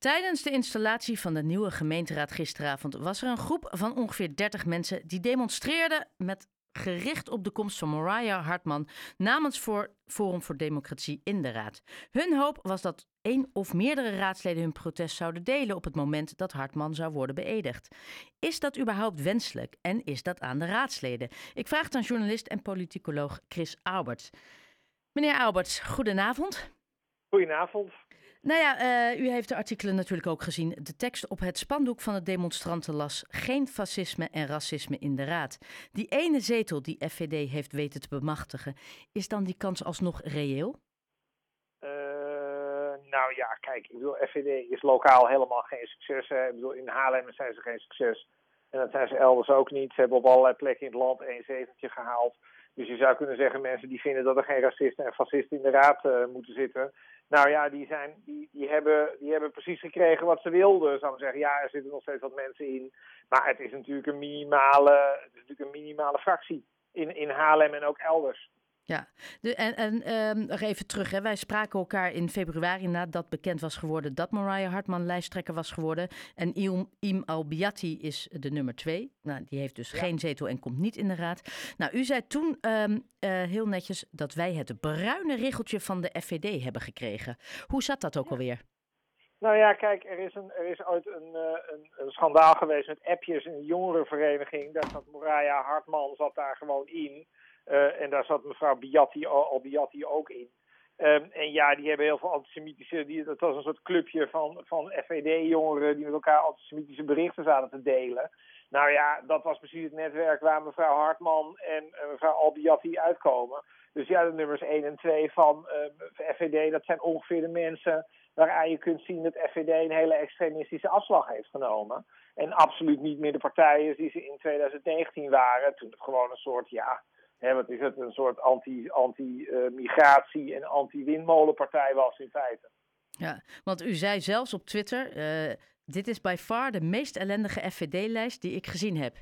Tijdens de installatie van de nieuwe gemeenteraad gisteravond was er een groep van ongeveer 30 mensen die demonstreerden met gericht op de komst van Mariah Hartman namens voor Forum voor Democratie in de raad. Hun hoop was dat één of meerdere raadsleden hun protest zouden delen op het moment dat Hartman zou worden beëdigd. Is dat überhaupt wenselijk en is dat aan de raadsleden? Ik vraag het aan journalist en politicoloog Chris Alberts. Meneer Alberts, goedenavond. Goedenavond. Nou ja, uh, u heeft de artikelen natuurlijk ook gezien. De tekst op het spandoek van de demonstranten las: Geen fascisme en racisme in de raad. Die ene zetel die FVD heeft weten te bemachtigen, is dan die kans alsnog reëel? Uh, nou ja, kijk, ik bedoel, FVD is lokaal helemaal geen succes. Hè. Ik bedoel, in Haarlem zijn ze geen succes. En dat zijn ze elders ook niet. Ze hebben op allerlei plekken in het land één zeteltje gehaald. Dus je zou kunnen zeggen, mensen die vinden dat er geen racisten en fascisten in de raad uh, moeten zitten. Nou ja, die, zijn, die, die, hebben, die hebben precies gekregen wat ze wilden, zou ik zeggen. Ja, er zitten nog steeds wat mensen in. Maar het is natuurlijk een minimale, het is natuurlijk een minimale fractie in, in Haarlem en ook elders. Ja, de, en, en um, nog even terug. Hè. Wij spraken elkaar in februari nadat bekend was geworden dat Mariah Hartman lijsttrekker was geworden. En Im, Im Albiati is de nummer twee. Nou, die heeft dus geen zetel en komt niet in de raad. Nou, u zei toen um, uh, heel netjes dat wij het bruine richeltje van de FVD hebben gekregen. Hoe zat dat ook ja. alweer? Nou ja, kijk, er is, een, er is ooit een, uh, een, een, schandaal geweest met appjes in een jongerenvereniging. Daar zat Mariah Hartman zat daar gewoon in. Uh, en daar zat mevrouw Biatti, Albiatti ook in. Um, en ja, die hebben heel veel antisemitische. Die, dat was een soort clubje van, van FVD-jongeren die met elkaar antisemitische berichten zaten te delen. Nou ja, dat was precies het netwerk waar mevrouw Hartman en uh, mevrouw Albiatti uitkomen. Dus ja, de nummers 1 en 2 van uh, FVD, dat zijn ongeveer de mensen waaraan je kunt zien dat FVD een hele extremistische afslag heeft genomen. En absoluut niet meer de partijen die ze in 2019 waren. Toen het gewoon een soort, ja, Hè, wat is het? Een soort anti-migratie anti, en anti-windmolenpartij was in feite. Ja, want u zei zelfs op Twitter: uh, dit is bij far de meest ellendige FVD-lijst die ik gezien heb.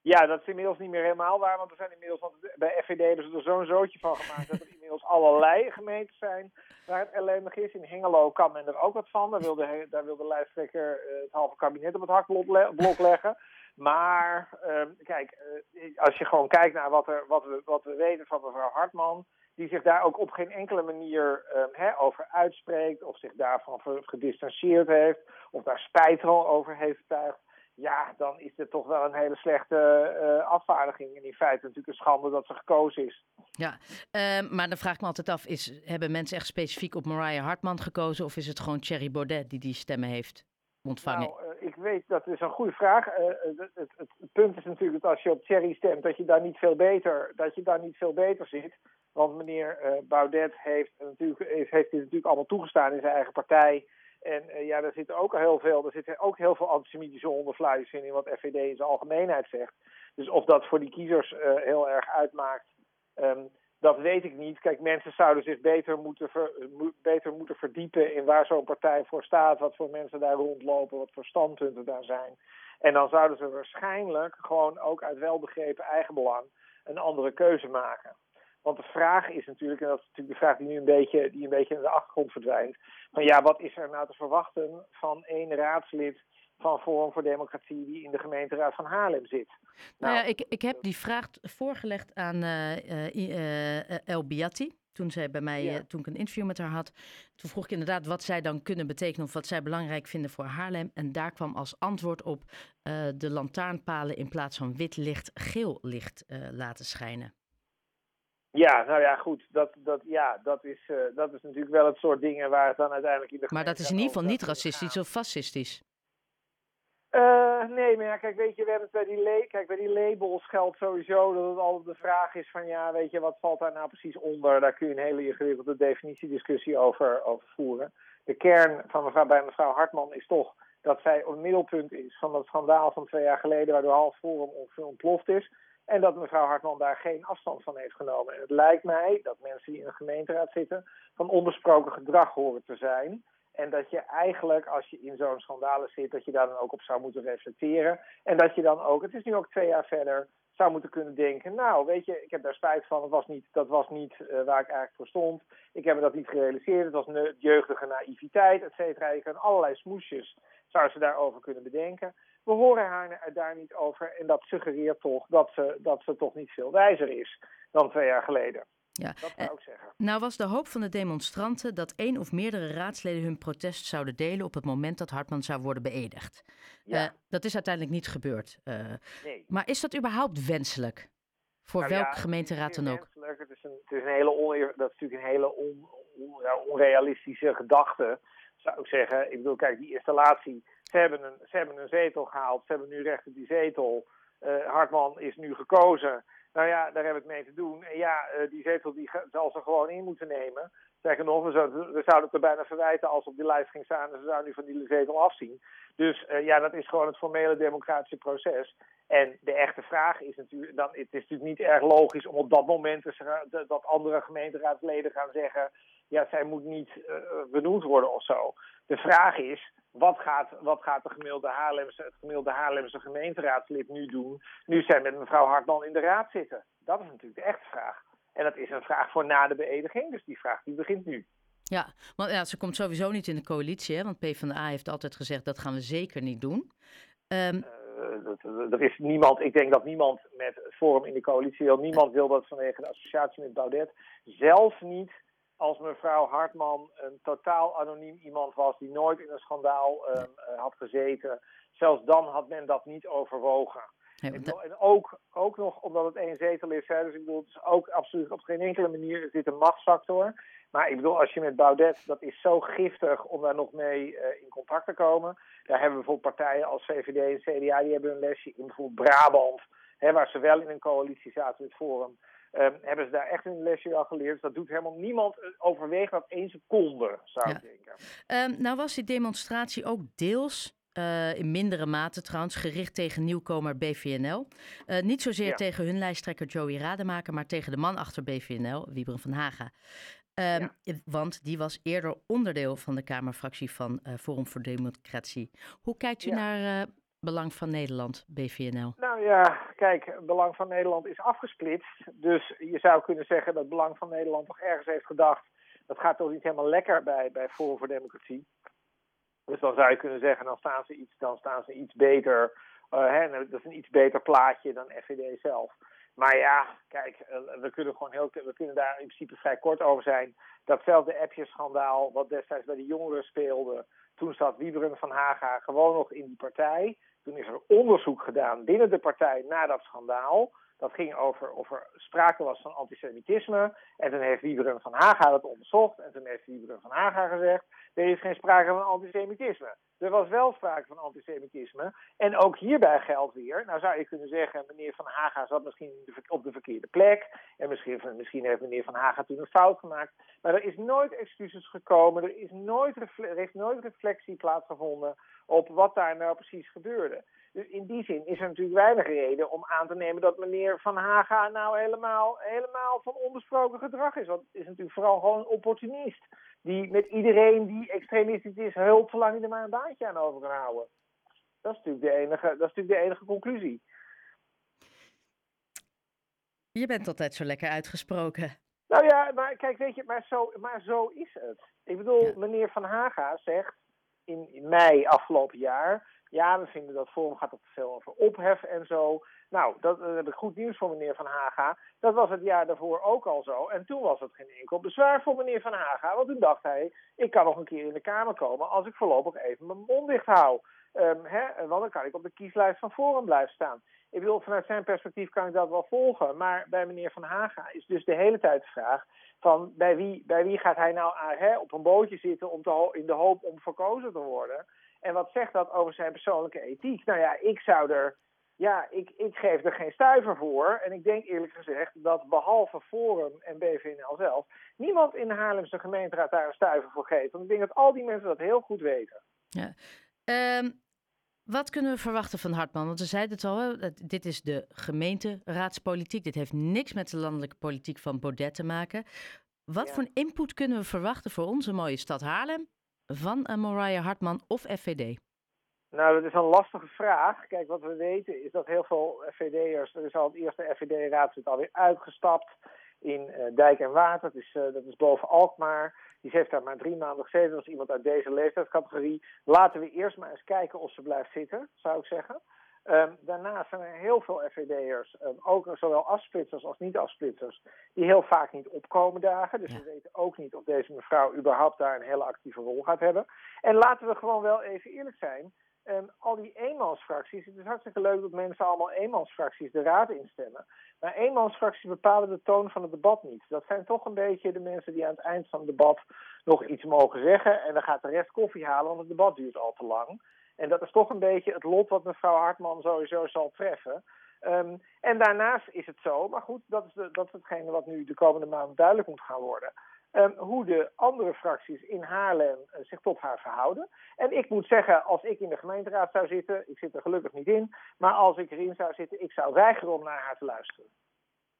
Ja, dat is inmiddels niet meer helemaal waar, want er zijn inmiddels, want bij FVD hebben ze er zo'n zootje van gemaakt dat er inmiddels allerlei gemeentes zijn waar het ellendig is. In Hengelo kan men er ook wat van. Daar wil de, daar wil de lijsttrekker uh, het halve kabinet op het hakblok leggen. Maar um, kijk, uh, als je gewoon kijkt naar wat, er, wat, we, wat we weten van mevrouw Hartman, die zich daar ook op geen enkele manier um, hè, over uitspreekt, of zich daarvan gedistanceerd heeft, of daar spijt over heeft betuigd. Ja, dan is dit toch wel een hele slechte uh, afvaardiging. En in feite natuurlijk een schande dat ze gekozen is. Ja, uh, maar dan vraag ik me altijd af: is, hebben mensen echt specifiek op Mariah Hartman gekozen? Of is het gewoon Thierry Baudet die die stemmen heeft ontvangen? Nou, ik weet, dat is een goede vraag. Het, het, het, het, punt is natuurlijk dat als je op Thierry stemt, dat je daar niet veel beter, dat je daar niet veel beter zit. Want meneer Baudet heeft, natuurlijk, heeft, dit natuurlijk allemaal toegestaan in zijn eigen partij. En ja, daar zitten ook heel veel, er zitten ook heel veel antisemitische onderfluitjes in, in wat FVD in zijn algemeenheid zegt. Dus of dat voor die kiezers uh, heel erg uitmaakt, um, dat weet ik niet. Kijk, mensen zouden zich beter moeten, mo beter moeten verdiepen in waar zo'n partij voor staat, wat voor mensen daar rondlopen, wat voor standpunten daar zijn. En dan zouden ze waarschijnlijk gewoon ook uit welbegrepen eigenbelang een andere keuze maken. Want de vraag is natuurlijk, en dat is natuurlijk de vraag die nu een beetje, die een beetje in de achtergrond verdwijnt, van ja, wat is er nou te verwachten van één raadslid van Forum voor Democratie die in de gemeenteraad van Haarlem zit? Nou, nou ja, ik, ik heb die vraag voorgelegd aan uh, El Biatti. Toen, zij bij mij, ja. toen ik een interview met haar had, toen vroeg ik inderdaad wat zij dan kunnen betekenen of wat zij belangrijk vinden voor Haarlem. En daar kwam als antwoord op de lantaarnpalen in plaats van wit licht geel licht laten schijnen. Ja, nou ja, goed. Dat, dat, ja, dat, is, dat is natuurlijk wel het soort dingen waar het dan uiteindelijk in de Maar dat is in ieder geval niet racistisch of fascistisch. Uh, nee, maar ja, kijk, weet je, we hebben het bij die, kijk, bij die labels geldt sowieso dat het altijd de vraag is van, ja, weet je, wat valt daar nou precies onder? Daar kun je een hele ingewikkelde definitiediscussie over, voeren. De kern van mevrouw, bij mevrouw Hartman is toch dat zij een middelpunt is van dat schandaal van twee jaar geleden, waardoor half Forum ongeveer ontploft is. En dat mevrouw Hartman daar geen afstand van heeft genomen. En het lijkt mij dat mensen die in een gemeenteraad zitten van onbesproken gedrag horen te zijn. En dat je eigenlijk, als je in zo'n schandalen zit, dat je daar dan ook op zou moeten reflecteren. En dat je dan ook, het is nu ook twee jaar verder, zou moeten kunnen denken, nou weet je, ik heb daar spijt van, dat was niet, dat was niet uh, waar ik eigenlijk voor stond. Ik heb me dat niet gerealiseerd, het was een jeugdige naïviteit, et cetera. Je kan allerlei smoesjes, zou ze daarover kunnen bedenken. We horen haar daar niet over en dat suggereert toch dat ze, dat ze toch niet veel wijzer is dan twee jaar geleden. Ja. Dat zou ik zeggen. Nou was de hoop van de demonstranten dat één of meerdere raadsleden hun protest zouden delen op het moment dat Hartman zou worden beëdigd. Ja. Uh, dat is uiteindelijk niet gebeurd. Uh, nee. Maar is dat überhaupt wenselijk? Voor nou, welk ja, gemeenteraad dan ook? Het is, een, het is een hele dat is natuurlijk een hele on, on, ja, onrealistische gedachte, zou ik zeggen. Ik bedoel, kijk, die installatie, ze hebben een, ze hebben een zetel gehaald, ze hebben nu recht op die zetel. Uh, Hartman is nu gekozen. Nou ja, daar hebben we het mee te doen. En ja, uh, die zetel die zal ze gewoon in moeten nemen. Zeggen nog, we zouden, we zouden het er bijna verwijten als op die lijst ging staan en ze zouden nu van die zetel afzien. Dus uh, ja, dat is gewoon het formele democratische proces. En de echte vraag is natuurlijk, dan, het is natuurlijk niet erg logisch om op dat moment dat andere gemeenteraadsleden gaan zeggen, ja, zij moet niet uh, benoemd worden of zo. De vraag is, wat gaat, wat gaat de gemiddelde Haarlemse, het gemiddelde Haarlemse gemeenteraadslid nu doen, nu zij met mevrouw Hartman in de raad zitten? Dat is natuurlijk de echte vraag. En dat is een vraag voor na de beëdiging, dus die vraag die begint nu. Ja, want ja, ze komt sowieso niet in de coalitie, hè? want PvdA heeft altijd gezegd dat gaan we zeker niet doen. Um... Uh, er is niemand, ik denk dat niemand met Forum in de coalitie wil. Niemand wil dat vanwege de associatie met Baudet. Zelfs niet als mevrouw Hartman een totaal anoniem iemand was die nooit in een schandaal um, had gezeten. Zelfs dan had men dat niet overwogen. En ook, ook nog omdat het één zetel is. Hè, dus ik bedoel, het is ook absoluut op geen enkele manier is dit een machtsfactor. Maar ik bedoel, als je met Baudet, dat is zo giftig om daar nog mee uh, in contact te komen. Daar hebben we bijvoorbeeld partijen als VVD en CDA, die hebben een lesje in bijvoorbeeld Brabant, hè, waar ze wel in een coalitie zaten met Forum. Um, hebben ze daar echt een lesje al geleerd. Dus dat doet helemaal niemand eh, overweegt dat één seconde, zou ik denken. Um, nou was die demonstratie ook deels uh, in mindere mate trouwens, gericht tegen nieuwkomer BVNL. Uh, niet zozeer ja. tegen hun lijsttrekker Joey Rademaker, maar tegen de man achter BVNL, Wieberen van Haga. Ja. Want die was eerder onderdeel van de Kamerfractie van Forum voor Democratie. Hoe kijkt u ja. naar Belang van Nederland, BVNL? Nou ja, kijk, Belang van Nederland is afgesplitst. Dus je zou kunnen zeggen dat Belang van Nederland toch ergens heeft gedacht... dat gaat toch niet helemaal lekker bij, bij Forum voor Democratie. Dus dan zou je kunnen zeggen, dan staan ze iets, dan staan ze iets beter. Uh, hè, dat is een iets beter plaatje dan FVD zelf. Maar ja, kijk, we kunnen, gewoon heel, we kunnen daar in principe vrij kort over zijn. Datzelfde appjeschandaal wat destijds bij de jongeren speelde. Toen zat Wieberen van Haga gewoon nog in die partij. Toen is er onderzoek gedaan binnen de partij naar dat schandaal. Dat ging over of er sprake was van antisemitisme. En toen heeft Wieberen van Haga dat onderzocht. En toen heeft Wieberen van Haga gezegd: er is geen sprake van antisemitisme. Er was wel sprake van antisemitisme. En ook hierbij geldt weer, nou zou je kunnen zeggen, meneer Van Haga zat misschien op de verkeerde plek. En misschien, misschien heeft meneer Van Haga toen een fout gemaakt. Maar er is nooit excuses gekomen. Er, is nooit er heeft nooit reflectie plaatsgevonden op wat daar nou precies gebeurde. Dus in die zin is er natuurlijk weinig reden om aan te nemen dat meneer Van Haga nou helemaal, helemaal van onbesproken gedrag is. Want is natuurlijk vooral gewoon een opportunist. Die met iedereen die extremistisch is hulp hij er maar een baantje aan over kan houden. Dat is natuurlijk de enige, dat is natuurlijk de enige conclusie. Je bent altijd zo lekker uitgesproken. Nou ja, maar kijk, weet je, maar zo, maar zo is het. Ik bedoel, ja. meneer Van Haga zegt in, in mei afgelopen jaar ja, we vinden dat Forum gaat op te veel over ophef en zo. Nou, dat, dat heb ik goed nieuws voor meneer Van Haga. Dat was het jaar daarvoor ook al zo. En toen was het geen enkel bezwaar voor meneer Van Haga. Want toen dacht hij, ik kan nog een keer in de Kamer komen als ik voorlopig even mijn mond dicht hou. Um, hè, want dan kan ik op de kieslijst van Forum blijven staan. Ik bedoel, vanuit zijn perspectief kan ik dat wel volgen. Maar bij meneer Van Haga is dus de hele tijd de vraag van bij wie, bij wie gaat hij nou hè, op een bootje zitten om te, in de hoop om verkozen te worden. En wat zegt dat over zijn persoonlijke ethiek? Nou ja, ik zou er. Ja, ik, ik geef er geen stuiver voor. En ik denk eerlijk gezegd dat behalve Forum en BVNL zelf. niemand in de Haarlemse gemeenteraad daar een stuiver voor geeft. Want ik denk dat al die mensen dat heel goed weten. Ja. Um, wat kunnen we verwachten van Hartman? Want we zeiden het al, hè? dit is de gemeenteraadspolitiek. Dit heeft niks met de landelijke politiek van Baudet te maken. Wat ja. voor input kunnen we verwachten voor onze mooie stad Haarlem van uh, Mariah Hartman of FVD? Nou, dat is een lastige vraag. Kijk, wat we weten is dat heel veel FVD'ers, er is al het eerste FVD-raadslid alweer uitgestapt in uh, Dijk en Water. Dat is, uh, dat is boven Alkmaar. Die heeft daar maar drie maanden gezeten. Dat is iemand uit deze leeftijdscategorie. Laten we eerst maar eens kijken of ze blijft zitten, zou ik zeggen. Um, daarnaast zijn er heel veel FVD'ers, um, ook zowel afsplitsers als niet-afsplitsers, die heel vaak niet opkomen dagen. Dus ja. we weten ook niet of deze mevrouw überhaupt daar een hele actieve rol gaat hebben. En laten we gewoon wel even eerlijk zijn. Um, al die eenmansfracties, het is hartstikke leuk dat mensen allemaal eenmansfracties de raad instemmen. Maar eenmansfracties bepalen de toon van het debat niet. Dat zijn toch een beetje de mensen die aan het eind van het debat nog iets mogen zeggen. En dan gaat de rest koffie halen, want het debat duurt al te lang. En dat is toch een beetje het lot wat mevrouw Hartman sowieso zal treffen. Um, en daarnaast is het zo, maar goed, dat is, de, dat is hetgene wat nu de komende maanden duidelijk moet gaan worden. Um, hoe de andere fracties in Haarlem uh, zich tot haar verhouden. En ik moet zeggen, als ik in de gemeenteraad zou zitten, ik zit er gelukkig niet in, maar als ik erin zou zitten, ik zou weigeren om naar haar te luisteren.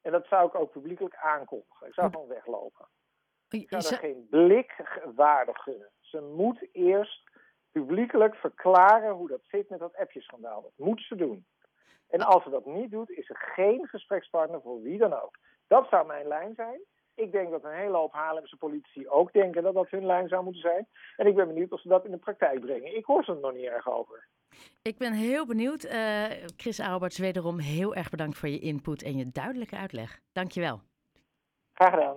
En dat zou ik ook publiekelijk aankondigen. Ik zou gewoon weglopen. Ik zou er geen blik waardig gunnen. Ze moet eerst publiekelijk verklaren hoe dat zit met dat appjeschandaal. Dat moet ze doen. En als ze dat niet doet, is er geen gesprekspartner voor wie dan ook. Dat zou mijn lijn zijn. Ik denk dat een hele hoop Haarlemse politici ook denken dat dat hun lijn zou moeten zijn. En ik ben benieuwd of ze dat in de praktijk brengen. Ik hoor ze er nog niet erg over. Ik ben heel benieuwd. Uh, Chris Alberts, wederom heel erg bedankt voor je input en je duidelijke uitleg. Dankjewel. Graag gedaan.